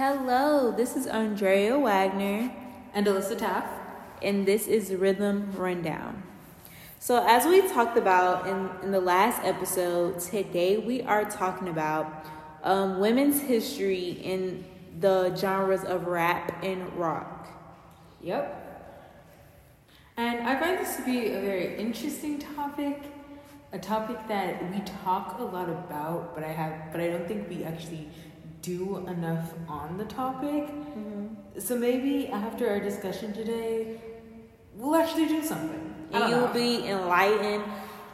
Hello, this is Andrea Wagner, And Alyssa Taff. and this is Rhythm Rundown. So, as we talked about in, in the last episode, today we are talking about um, women's history in the genres of rap and rock. Yep. And I find this to be a very interesting topic, a topic that we talk a lot about, but I have, but I don't think we actually do enough on the topic. So maybe after our discussion today, we'll actually do something. And you'll know. be enlightened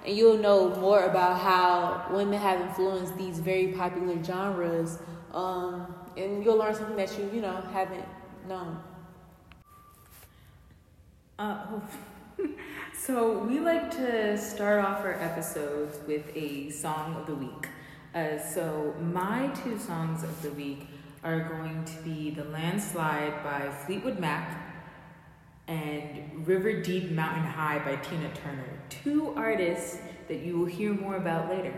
and you'll know more about how women have influenced these very popular genres. Um, and you'll learn something that you, you know, haven't known. Uh, so we like to start off our episodes with a song of the week. Uh, so my two songs of the week are going to be "The Landslide" by Fleetwood Mac and "River Deep Mountain High" by Tina Turner. Two artists that you will hear more about later.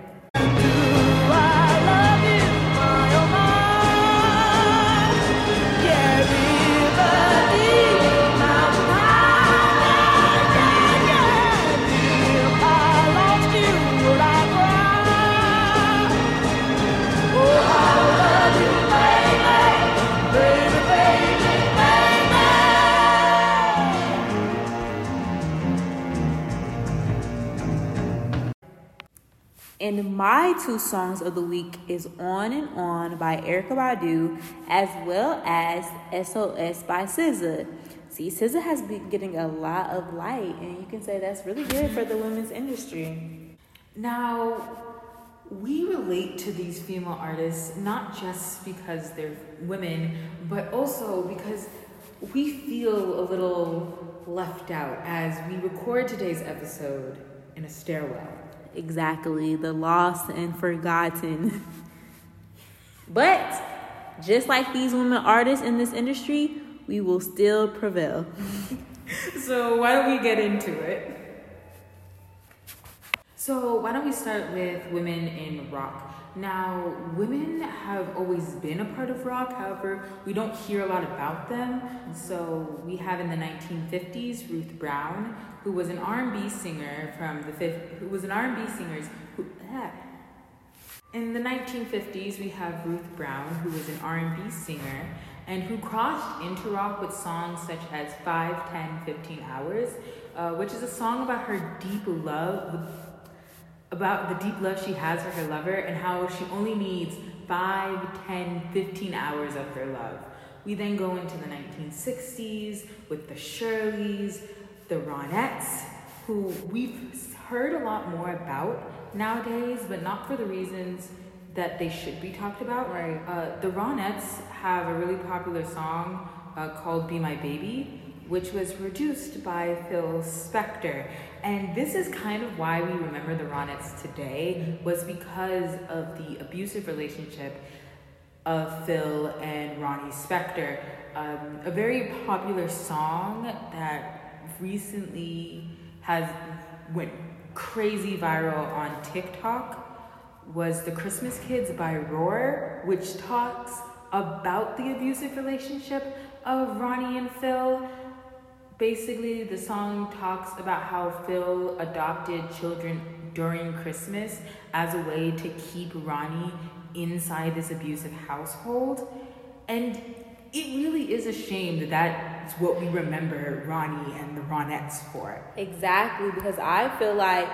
And my two songs of the week is On and On by Erykah Badu as well as SOS by SZA. See, SZA has been getting a lot of light and you can say that's really good for the women's industry. Now, we relate to these female artists not just because they're women, but also because we feel a little left out as we record today's episode in a stairwell. Exactly, the lost and forgotten. but just like these women artists in this industry, we will still prevail. So, why don't we get into it? So, why don't we start with women in rock? Now, women have always been a part of rock, however, we don't hear a lot about them. So, we have in the 1950s Ruth Brown, who was an R&B singer from the fifth, who was an R&B singer who in the 1950s we have Ruth Brown, who was an R&B singer and who crossed into rock with songs such as 5, 10, 15 Hours, uh, which is a song about her deep love, about the deep love she has for her lover and how she only needs 5, 10, 15 hours of her love. We then go into the 1960s with the Shirelles, the Ronettes, who we've heard a lot more about nowadays, but not for the reasons that they should be talked about. Right. Uh, the Ronettes have a really popular song uh, called Be My Baby, which was produced by Phil Spector. And this is kind of why we remember the Ronettes today, was because of the abusive relationship of Phil and Ronnie Spector. Um, a very popular song that recently has went crazy viral on TikTok was The Christmas Kids by Roar, which talks about the abusive relationship of Ronnie and Phil. Basically, the song talks about how Phil adopted children during Christmas as a way to keep Ronnie inside this abusive household. And it really is a shame that that's what we remember Ronnie and the Ronettes for. Exactly, because I feel like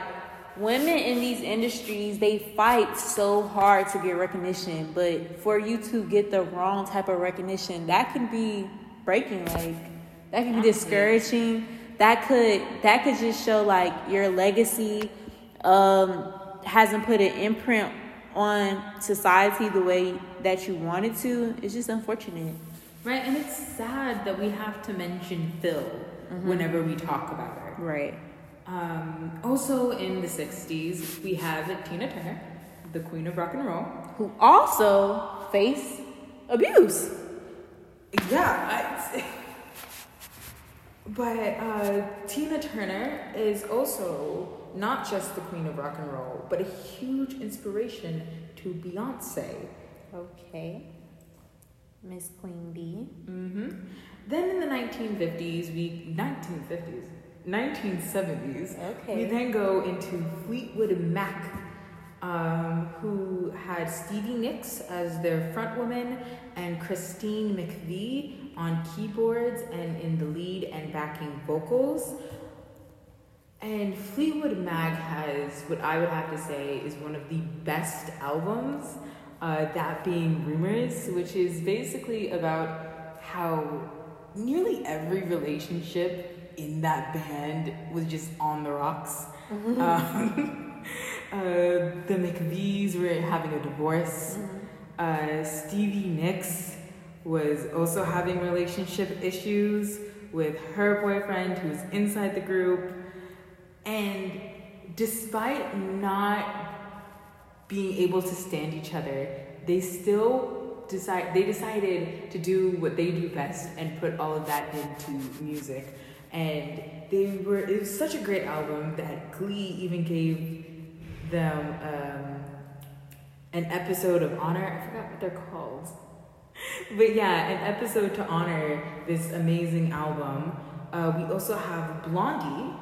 women in these industries they fight so hard to get recognition, but for you to get the wrong type of recognition, that can be breaking. Like that could be discouraging. That could that could just show like your legacy um, hasn't put an imprint on society the way that you wanted to. It's just unfortunate. Right, and it's sad that we have to mention Phil whenever we talk about her. Right. Um, also in the 60s, we have Tina Turner, the queen of rock and roll. Who also face abuse. Yeah, I, but uh, Tina Turner is also not just the queen of rock and roll, but a huge inspiration to Beyonce. Okay. Miss Queen Bee. Mm-hmm. Then in the 1950s, we 1950s, 1970s, Okay. we then go into Fleetwood Mac, um, who had Stevie Nicks as their front woman and Christine McVie on keyboards and in the lead and backing vocals. And Fleetwood Mac has what I would have to say is one of the best albums, uh, that being Rumors, which is basically about how nearly every relationship in that band was just on the rocks. Um, uh, the McVies were having a divorce. Uh, Stevie Nicks was also having relationship issues with her boyfriend who was inside the group. And despite not being able to stand each other, they still decide they decided to do what they do best and put all of that into music. And they were it was such a great album that Glee even gave them um, an episode of honor. I forgot what they're called. But yeah, an episode to honor this amazing album. Uh, we also have Blondie,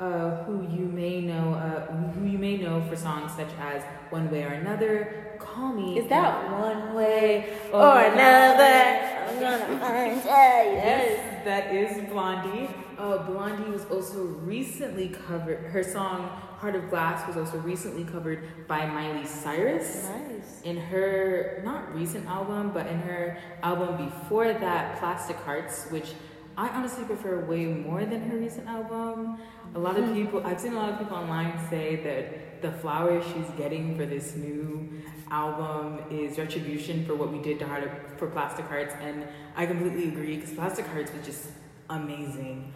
uh, who you may know, uh, who you may know for songs such as "One Way or Another," "Call Me." Is that one way Or or another? I'm gonna find you. Yes, that is Blondie. Uh, Blondie was also recently covered. Her song "Heart of Glass" was also recently covered by Miley Cyrus. Nice. in her not recent album, but in her album before that, Plastic Hearts, which I honestly prefer way more than her recent album. A lot of people, I've seen a lot of people online say that the flowers she's getting for this new album is retribution for what we did to her for Plastic Hearts, and I completely agree because Plastic Hearts was just amazing.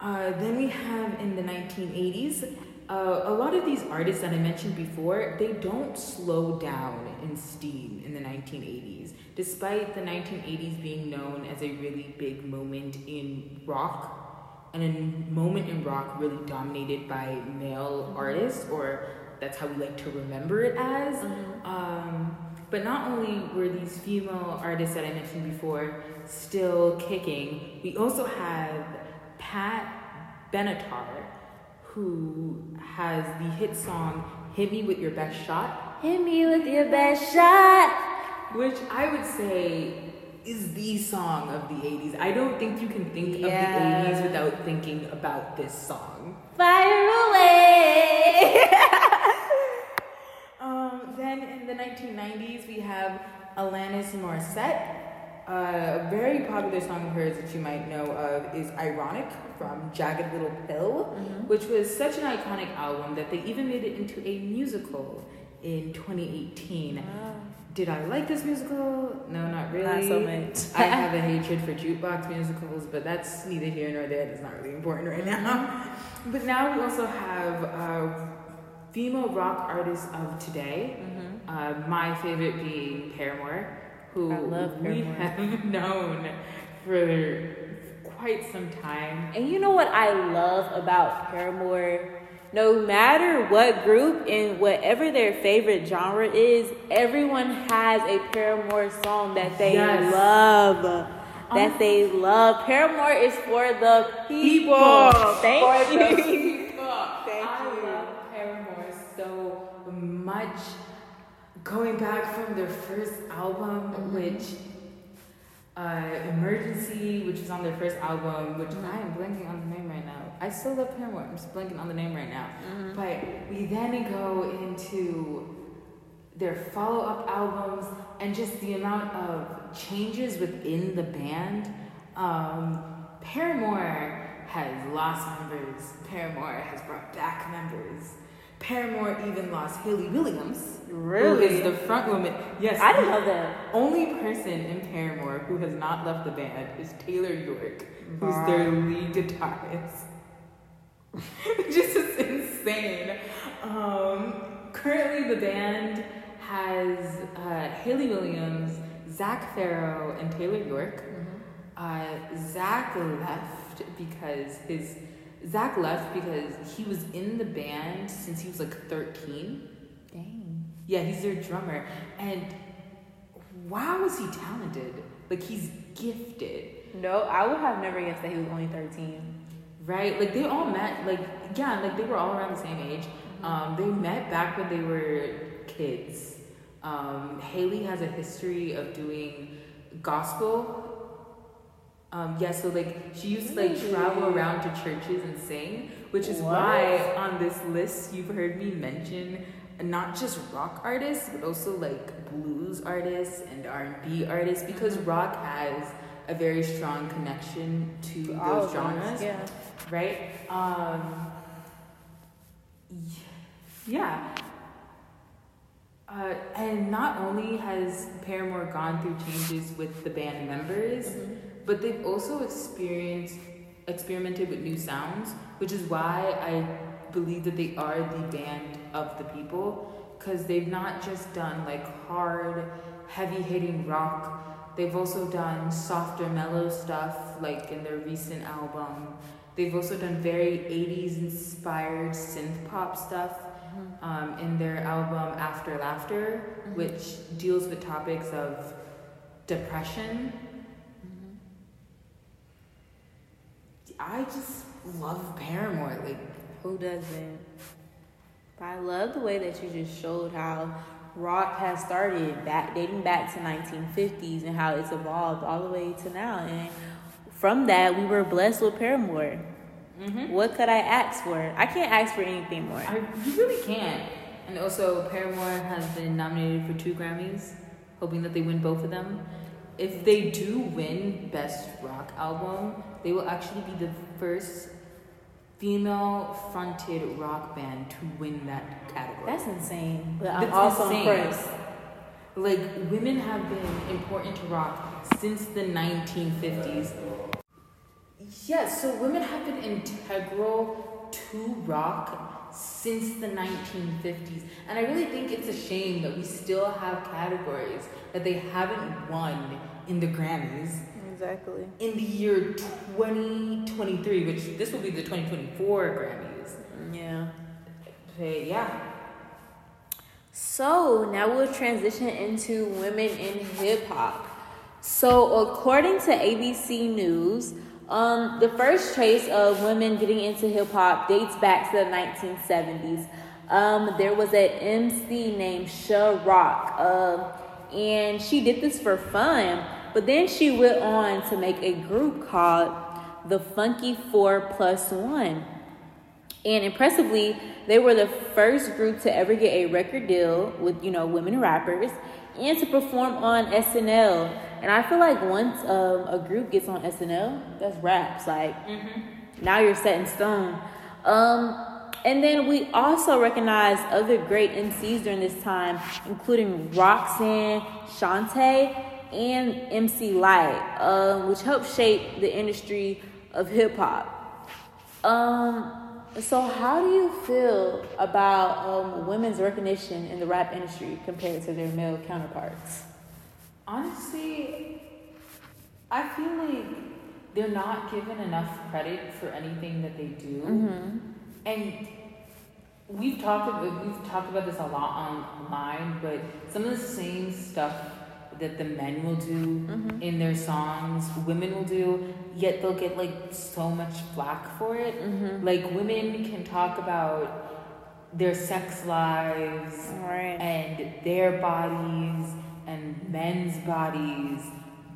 Uh, then we have in the 1980s, uh, a lot of these artists that I mentioned before, they don't slow down in steam in the 1980s, despite the 1980s being known as a really big moment in rock and a moment in rock really dominated by male artists, or that's how we like to remember it as. Um, but not only were these female artists that I mentioned before still kicking, we also have Pat Benatar, who has the hit song Hit Me With Your Best Shot, Hit me with your best shot. which I would say is the song of the 80s. I don't think you can think Yeah. of the 80s without thinking about this song. Fire away. Then in the 1990s, we have Alanis Morissette. Uh, a very popular song of hers that you might know of is Ironic from Jagged Little Pill, which was such an iconic album that they even made it into a musical in 2018. Did I like this musical? No, not really. Not so much. I have a hatred for jukebox musicals, but that's neither here nor there. That's not really important right now. But now we also have uh, female rock artists of today. Uh, my favorite being Paramore, who love we have known for quite some time. And you know what I love about Paramore? No matter what group and whatever their favorite genre is, everyone has a Paramore song that they Yes. love. That Um, they love. Paramore is for the people. People. Thank For you. the people. Thank I you. love Paramore so much. Going back from their first album, Mm-hmm. which uh, Emergency, which is on their first album, which Mm-hmm. I am blanking on the name right now. I still love Paramore. I'm just blanking on the name right now. Mm-hmm. But we then go into their follow-up albums and just the amount of changes within the band. Um, Paramore has lost members. Paramore has brought back members. Paramore even lost Hayley Williams, who Really? is the front woman. Yes, I didn't know that. only person in Paramore who has not left the band is Taylor York, who's their lead guitarist. Just is insane. Um, currently, the band has uh, Hayley Williams, Zac Farro, and Taylor York. Uh, Zach left because his Zach left because he was in the band since he was like thirteen. Dang. Yeah, he's their drummer. And wow, is he talented? Like he's gifted. No, I would have never guessed that he was only 13. Right? Like they all met like yeah, like they were all around the same age. Um, they met back when they were kids. Um, Hayley has a history of doing gospel. Um, yeah, so like she used to like travel around to churches and sing, which is What? why on this list you've heard me mention not just rock artists but also like blues artists and R and B artists because rock has a very strong connection to All those genres Yeah. right? Um, yeah. Uh, and not only has Paramore gone through changes with the band members, but they've also experienced experimented with new sounds, which is why I believe that they are the band of the people, because they've not just done like hard, heavy hitting rock. They've also done softer, mellow stuff, like in their recent album. They've also done very 80s inspired synth pop stuff um, in their album After Laughter, which deals with topics of depression. I just love Paramore. Like, Who doesn't? I love the way that you just showed how rock has started back dating back to 1950s and how it's evolved all the way to now. And from that, we were blessed with Paramore. Mm-hmm. What could I ask for? I can't ask for anything more. I you really can't. And also, Paramore has been nominated for two Grammys, hoping that they win both of them. If they do win Best Rock Album, they will actually be the first female fronted rock band to win that category. That's insane. But I'm That's also insane. impressed. Like, women have been important to rock since the 1950s. Yes, so women have been integral to rock since the 1950s. And I really think it's a shame that we still have categories that they haven't won in the Grammys Exactly. in the year 2023, which this will be the 2024 Grammys. Yeah. So, yeah. So now we'll transition into women in hip hop. So according to ABC News, um, the first trace of women getting into hip hop dates back to the 1970s. Um, there was an MC named Sha Rock, uh, and she did this for fun. But then she went on to make a group called the Funky Four Plus One. And impressively, they were the first group to ever get a record deal with, you know, women rappers and to perform on SNL. And I feel like once um, a group gets on SNL, that's raps. Like, now you're set in stone. Um, and then we also recognize other great MCs during this time, including Roxanne, Shanté, and MC Lyte, um, which helped shape the industry of hip hop. Um, so how do you feel about um, women's recognition in the rap industry compared to their male counterparts? Honestly, I feel like they're not given enough credit for anything that they do. Mm-hmm. And we've talked about, we've talked about this a lot online, but some of the same stuff that the men will do Mhm. in their songs, women will do, yet they'll get like so much flack for it. Mm-hmm. Like women can talk about their sex lives right. and their bodies and men's bodies.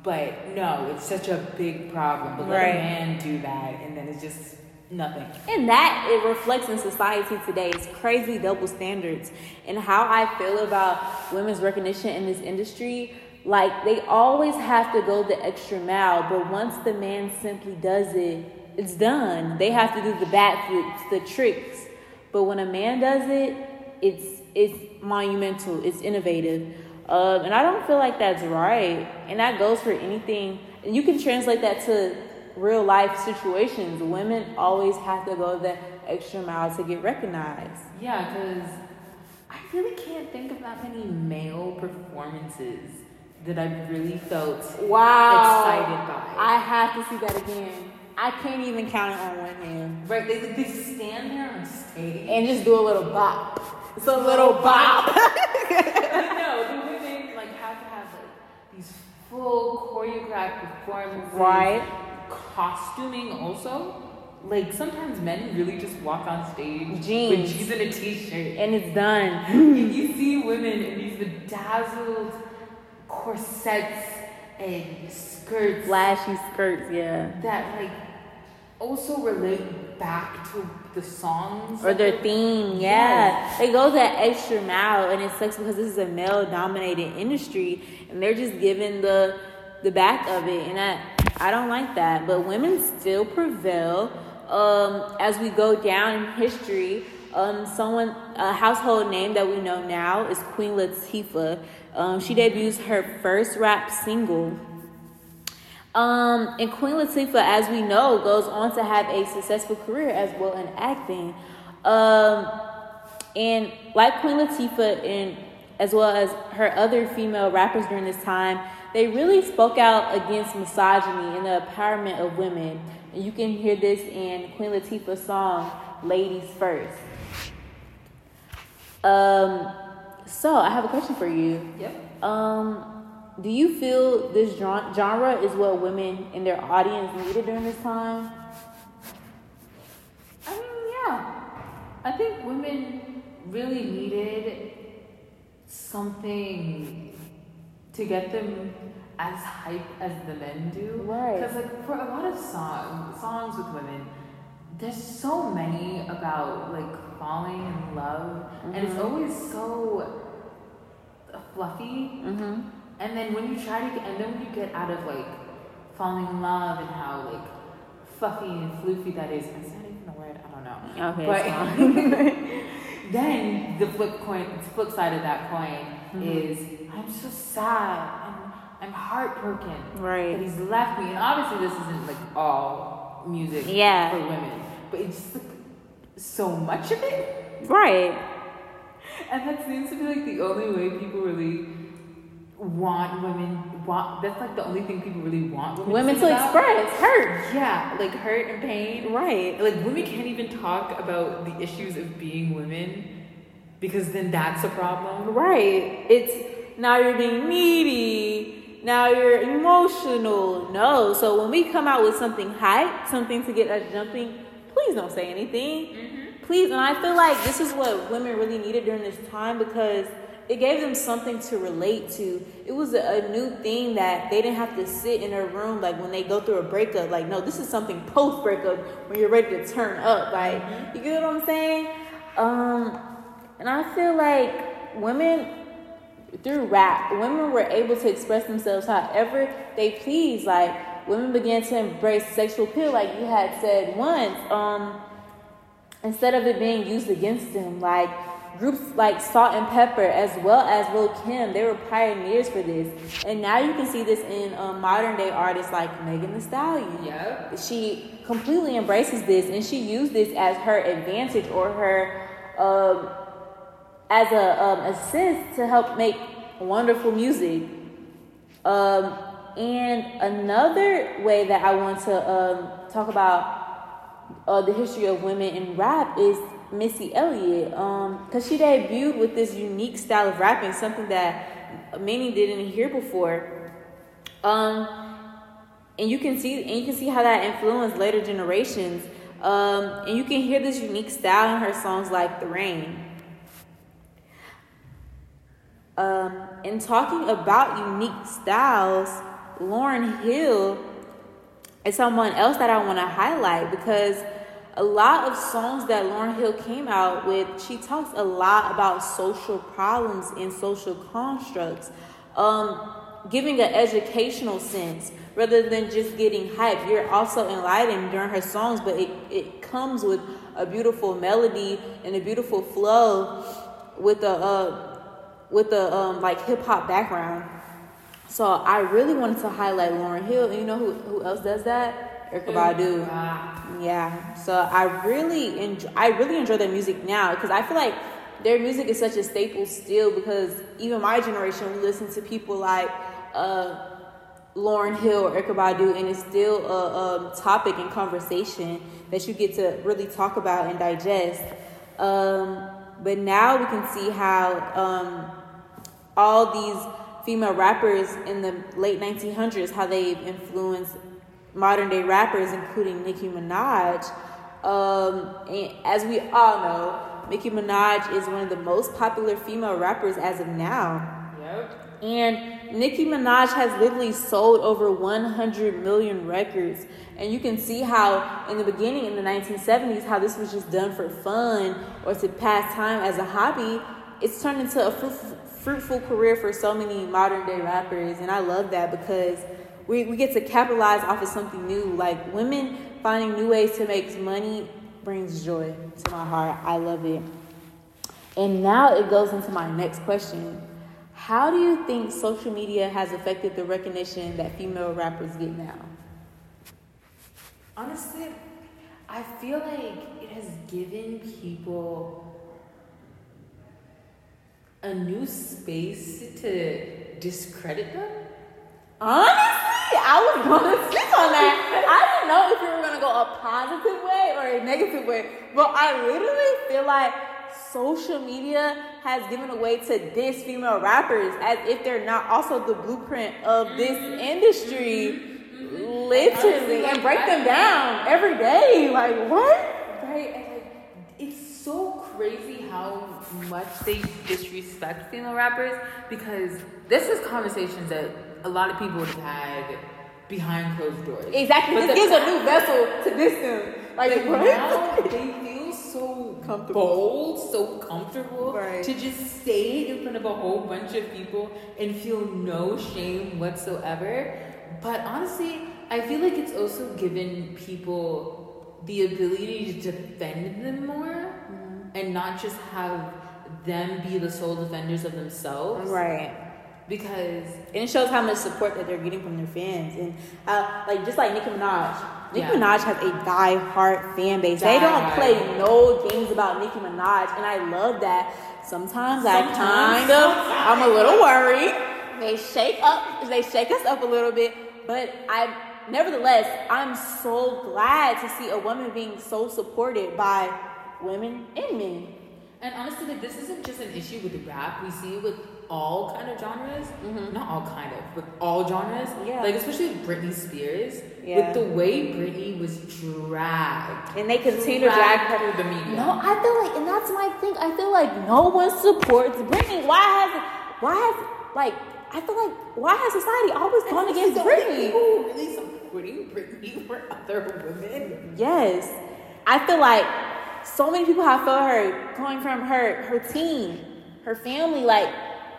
But no, it's such a big problem. But let Right. a man do that, and then it's just nothing. And that it reflects in society today. It's crazy double standards. And how I feel about women's recognition in this industry, like they always have to go the extra mile, but once the man simply does it, it's done. They have to do the backflips, the tricks. But when a man does it, it's it's monumental, it's innovative. Um, and I don't feel like that's right. And that goes for anything. And you can translate that to real life situations. Women always have to go the extra mile to get recognized. Yeah, because I really can't think of that many male performances that I really felt Wow. excited by. I have to see that again. I can't even count it on one hand. right, they, they stand there on stage. And just do a little bop. It's a little bop. Know the women like have to have like these full choreographed performances. Right. Costuming also. Like sometimes men really just walk on stage with Jeans. jeans and a t-shirt. And it's done. you, you see women in these bedazzled corsets and skirts Flashy skirts, yeah. that like also relate back to the songs Or their theme, yeah. They go that extra mile and it sucks because this is a male dominated industry and they're just giving the the back of it and I I don't like that. But women still prevail. Um, as we go down in history, um, someone a household name that we know now is Queen Latifah. Um, she debuts her first rap single um, and Queen Latifah, as we know, goes on to have a successful career as well in acting. Um, and like Queen Latifah and as well as her other female rappers during this time, they really spoke out against misogyny and the empowerment of women. And you can hear this in Queen Latifah's song "Ladies First. Um, so I have a question for you. Yep. Um, do you feel this gen- genre is what women in their audience needed during this time? I mean, yeah. I think women really needed something to get them as hype as the men do. Right. Because like for a lot of songs, songs with women, there's so many about like falling in love, and it's always so fluffy. Mm-hmm. And then when you try to get, and then when you get out of like falling in love and how like fluffy and floofy that is, is that even a word? I don't know. Okay, But then the flip coin, the flip side of that coin Mm-hmm. is I'm so sad. I'm I'm heartbroken Right. that he's left me. And obviously this isn't like all music Yeah. for women, but it's just like so much of it. Right. And that seems to be like the only way people really want women want that's like the only thing people really want women, Women sing to express hurt. Yeah, like hurt and pain. Right. Like women can't even talk about the issues of being women because then that's a problem. Right. It's now you're being needy. Now you're emotional. No. So when we come out with something hype, something to get us jumping, please don't say anything. Please. And I feel like this is what women really needed during this time because it gave them something to relate to. It was a, a new thing that they didn't have to sit in a room like when they go through a breakup. Like, no, this is something post breakup when you're ready to turn up. Like, you get what I'm saying? Um, and I feel like women through rap, women were able to express themselves however they please. Like women began to embrace sexual appeal, like you had said once. Um, instead of it being used against them, like groups like Salt-N-Pepa, as well as Lil Kim, they were pioneers for this. And now you can see this in um, modern day artists like Megan Thee Stallion Yep. she completely embraces this and she used this as her advantage or her um, as a um, assist to help make wonderful music um, and another way that i want to um, talk about uh, the history of women in rap is missy elliott. Because she debuted with this unique style of rapping something that many didn't hear before. Um, and you can see and you can see how that influenced later generations. Um, and you can hear this unique style in her songs like the rain. Um, in talking about unique styles lauryn hill is someone else that i want to highlight because a lot of songs that lauryn hill came out with she talks a lot about social problems and social constructs um, giving an educational sense rather than just getting hype. You're also enlightened during her songs, but it, it comes with a beautiful melody and a beautiful flow with a uh, with a um, like hip hop background. So I really wanted to highlight Lauryn Hill. And you know who who else does that? Erykah Badu. Ah, Yeah. So I really enjoy, I really enjoy their music now because I feel like their music is such a staple still because even my generation we listen to people like uh, Lauryn Hill or Erykah Badu and it's still a, um topic and conversation that you get to really talk about and digest. Um, but now we can see how um, all these female rappers in the late 1900s, how they've influenced modern day rappers, including Nicki Minaj. Um, and as we all know, Nicki Minaj is one of the most popular female rappers as of now. Yep. And Nicki Minaj has literally sold over 100 million records. And you can see how, in the beginning, in the 1970s, how this was just done for fun or to pass time as a hobby. It's turned into a fruitful, fruitful career for so many modern day rappers. And I love that because we, we get to capitalize off of something new. Like women finding new ways to make money brings joy to my heart. I love it. And now it goes into my next question. How do you think social media has affected the recognition that female rappers get now? Honestly, I feel like it has given people a new space to discredit them. Honestly, I was gonna speak on that. I didn't know if you were gonna go a positive way or a negative way, but I literally feel like social media has given away to diss female rappers as if they're not also the blueprint of this mm-hmm. industry. Mm-hmm. Mm-hmm. Literally, and break them down every day. Like what? Right, and like it's so crazy how much they disrespect female rappers because this is conversations that a lot of people would have had behind closed doors. Exactly. But this gives a new vessel to this them. Like Like now they feel so Comfortable. bold, so comfortable Right. to just say it in front of a whole bunch of people and feel no shame whatsoever. But honestly, I feel like it's also given people the ability to defend them more Mm-hmm. and not just have them be the sole defenders of themselves. Right. Because And it shows how much support that they're getting from their fans. And uh, like just like Nicki Minaj. Nicki Yeah. Minaj has a die-hard fan base. They don't Die-hard. play no games about Nicki Minaj, and I love that. Sometimes, I Sometimes, kind of I'm a little worried. They shake up, they shake us up a little bit, but I nevertheless I'm so glad to see a woman being so supported by women and men. And honestly, like this isn't just an issue with rap. We see it with all kind of genres. Not all kind of, but all genres. Mm-hmm. Yeah. Like especially with Britney Spears. Yeah. With the way Britney was dragged. And they continue to drag her through the media. No, I feel like, and that's my thing. I feel like no one supports Britney. Why has, why has, like, I feel like, why has society always gone against Britney? people really supporting Britney were other women. Yes, I feel like so many people have felt hurt going from her her team, her family. Like,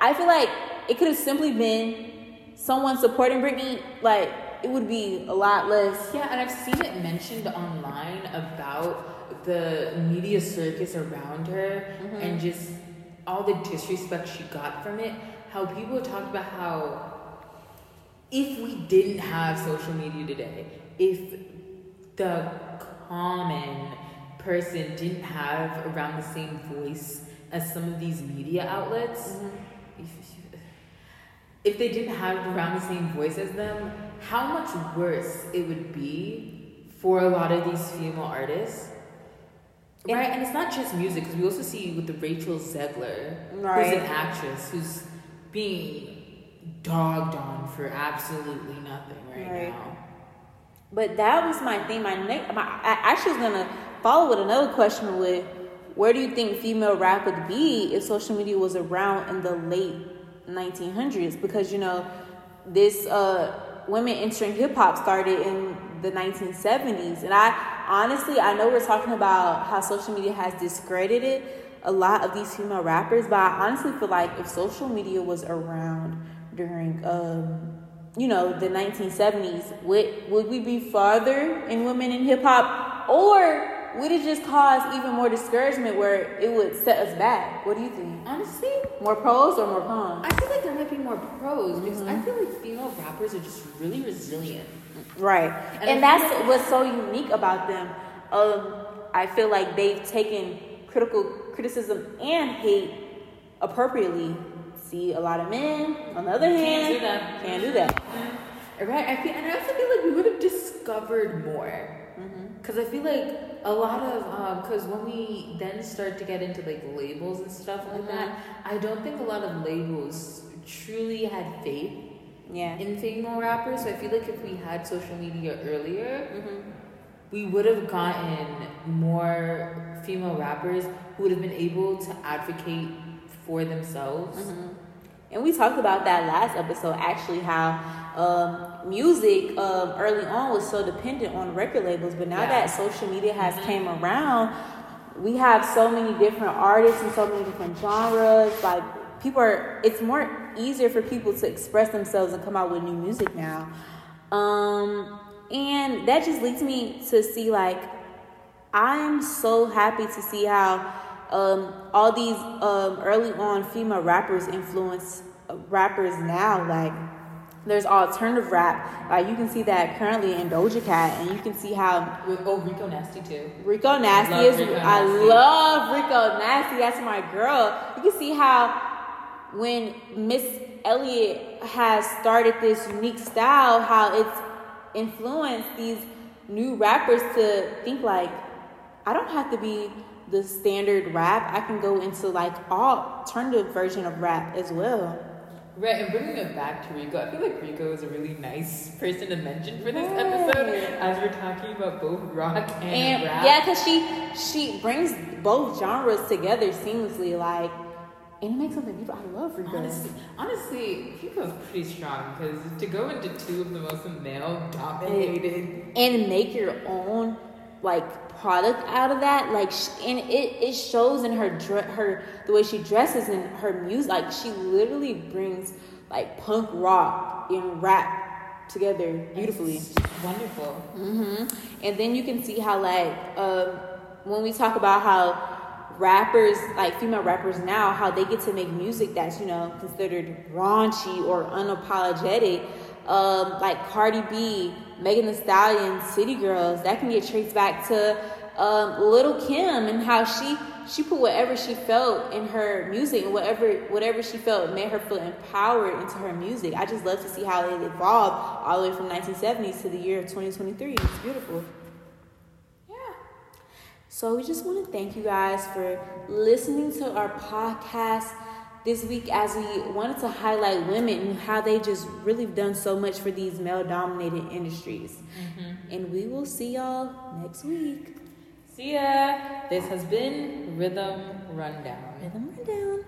I feel like it could have simply been someone supporting Britney. Like, it would be a lot less. Yeah, and I've seen it mentioned online about the media circus around her Mm-hmm. and just all the disrespect she got from it. How people talked about how if we didn't have social media today, if the common person didn't have around the same voice as some of these media outlets, if, if they didn't have around the same voice as them, how much worse it would be for a lot of these female artists. And- right, and it's not just music because we also see with the Rachel Zegler, who's an actress who's being dogged on for absolutely nothing right, Right. now. But that was my thing. My next, my, I actually was gonna follow with another question with, where do you think female rap would be if social media was around in the late 1900s? Because you know, this uh, women entering hip hop started in the 1970s, and I honestly, I know we're talking about how social media has discredited a lot of these female rappers, but I honestly feel like if social media was around during um, you know, the 1970s, would would we be farther in women in hip hop, or would it just cause even more discouragement where it would set us back? What do you think? Honestly, More pros or more cons? I feel like there might be more pros because Mm-hmm. I feel like female rappers are just really resilient. Right, And and, that's feel- what's so unique about them. Um, I feel like they've taken critical criticism and hate appropriately. See, a lot of men, on the other hand, Can't do that. Can't do that. Right, I feel, and I also feel like we would have discovered more. Mm-hmm. Because I feel like a lot of, because when we then start to get into like labels and stuff like that, Mm-hmm. I don't think a lot of labels truly had faith Yeah. in female rappers. So I feel like if we had social media earlier, hmm we would have gotten more female rappers who would have been able to advocate for themselves. hmm And we talked about that last episode, actually, how um, music um, early on was so dependent on record labels, but now Yeah. that social media has Mhm. came around, we have so many different artists and so many different genres. Like people are, it's more easier for people to express themselves and come out with new music now. Um, and that just leads me to see like I'm so happy to see how um, all these um, early on female rappers influence uh, rappers now. Like, there's alternative rap. Like, you can see that currently in Doja Cat, and you can see how With oh Rico Nasty too. Rico Nasty Love is. Rico I Nasty. love Rico Nasty. That's my girl. You can see how when Miss Elliott has started this unique style, how it's influenced these new rappers to think like, I don't have to be the standard rap. I can go into like alternative version of rap as well. Right, and bringing it back to Rico, I feel like Rico is a really nice person to mention for this Right. episode as we're talking about both rock and, and rap. yeah, cause she she brings both genres together seamlessly, like, and it makes something beautiful. I love Rico. Honestly, honestly, Rico's pretty strong because to go into two of the most male dominated. and make your own like product out of that like and it, it shows in her her the way she dresses and her music like she literally brings like punk rock and rap together beautifully It's wonderful. hmm And then you can see how like um, when we talk about how rappers, like female rappers now, how they get to make music that's you know considered raunchy or unapologetic. Um, like Cardi B, Megan Thee Stallion, City Girls, that can get traced back to um, Little Kim and how she she put whatever she felt in her music and whatever whatever she felt made her feel empowered into her music. I just love to see how it evolved all the way from 1970s to the year of 2023. It's beautiful. Yeah. So we just want to thank you guys for listening to our podcast this week as we wanted to highlight women and how they just really done so much for these male dominated industries. Mm-hmm. And we will see y'all next week. See ya. This has been Rhythm Rundown. Rhythm Rundown.